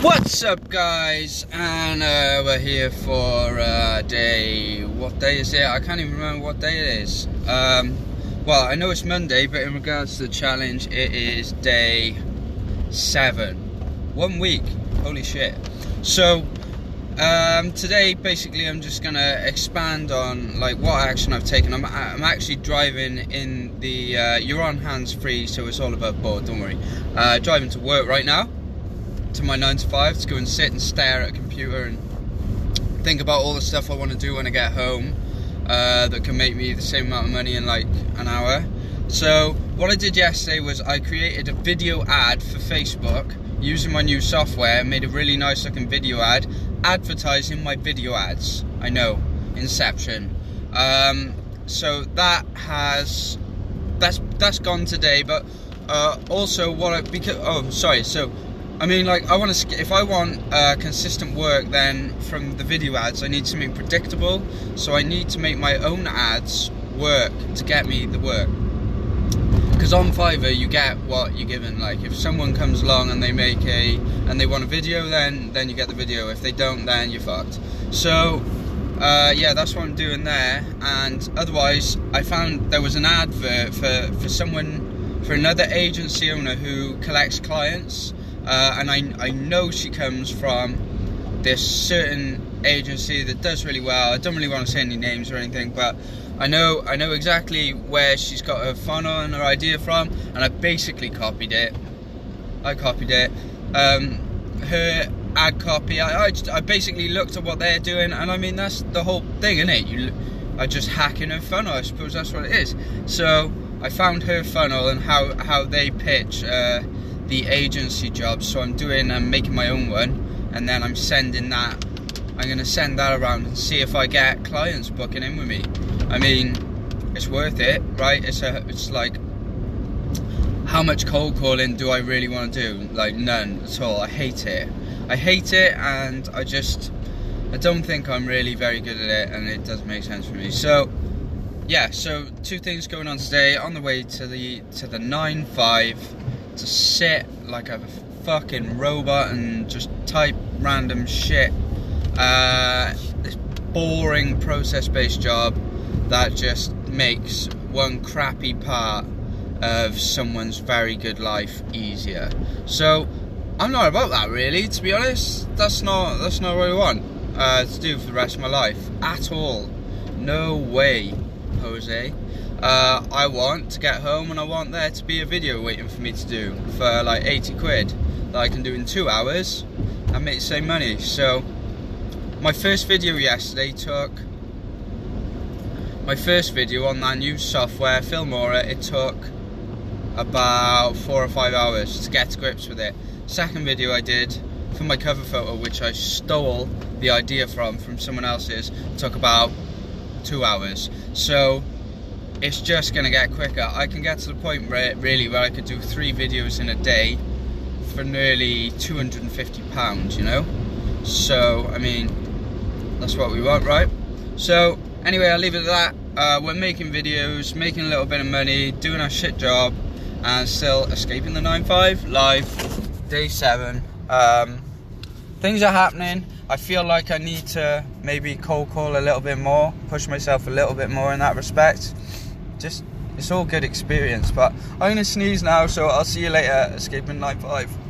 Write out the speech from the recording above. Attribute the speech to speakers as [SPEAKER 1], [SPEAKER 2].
[SPEAKER 1] What's up guys? And uh, we're here for uh, day what day is it? I can't even remember what day it is. Um, well I know it's Monday but in regards to the challenge it is day seven. One week. Holy shit. So um, today basically I'm just gonna expand on like what action I've taken. I'm, I'm actually driving in the uh, you're on hands free so it's all above board don't worry. Uh, driving to work right now to my 9 to 5 to go and sit and stare at a computer and think about all the stuff I want to do when I get home uh, that can make me the same amount of money in like an hour. So what I did yesterday was I created a video ad for Facebook using my new software, made a really nice looking video ad advertising my video ads. I know, Inception. Um, so that has that's that's gone today, but uh, also what I because oh sorry so I mean, like, I want to. If I want uh, consistent work, then from the video ads, I need something predictable. So I need to make my own ads work to get me the work. Because on Fiverr, you get what you're given. Like, if someone comes along and they make a and they want a video, then then you get the video. If they don't, then you're fucked. So. Uh, yeah, that's what I'm doing there. And otherwise, I found there was an advert for, for someone, for another agency owner who collects clients uh, and I, I know she comes from this certain agency that does really well. I don't really want to say any names or anything, but I know I know exactly where she's got her funnel and her idea from, and I basically copied it. I copied it. Um, her ad copy. I, I, just, I, basically looked at what they're doing, and I mean that's the whole thing, isn't it? You are just hacking her funnel. I suppose that's what it is. So I found her funnel and how how they pitch. Uh, the agency job. So I'm doing, I'm making my own one, and then I'm sending that. I'm to send that around and see if I get clients booking in with me. I mean, it's worth it, right? It's a, it's like, how much cold calling do I really want to do? Like none at all. I hate it. I hate it, and I just, I don't think I'm really very good at it, and it doesn't make sense for me. So yeah, so two things going on today. On the way to the to the nine five to sit like a fucking robot and just type random shit. Uh, this boring process-based job that just makes one crappy part of someone's very good life easier. So I'm not about that really, to be honest. That's not that's not what I want uh, to do for the rest of my life at all. No way, Jose uh, I want to get home and I want there to be a video waiting for me to do for like 80 quid that I can do in two hours and make the same money. So my first video yesterday took my first video on that new software, Filmora, it took about four or five hours to get to grips with it. Second video I did for my cover photo, which I stole the idea from from someone else's, took about two hours. So it's just gonna get quicker. I can get to the point where really where I could do three videos in a day for nearly 250 pounds, you know? So, I mean, that's what we want, right? So, anyway, I'll leave it at that. Uh, we're making videos, making a little bit of money, doing our shit job, and still escaping the 9-5 live, day 7. Um, things are happening. I feel like I need to maybe cold call a little bit more, push myself a little bit more in that respect just it's all good experience. But I'm gonna sneeze now, so I'll see you later. Escaping Night 5.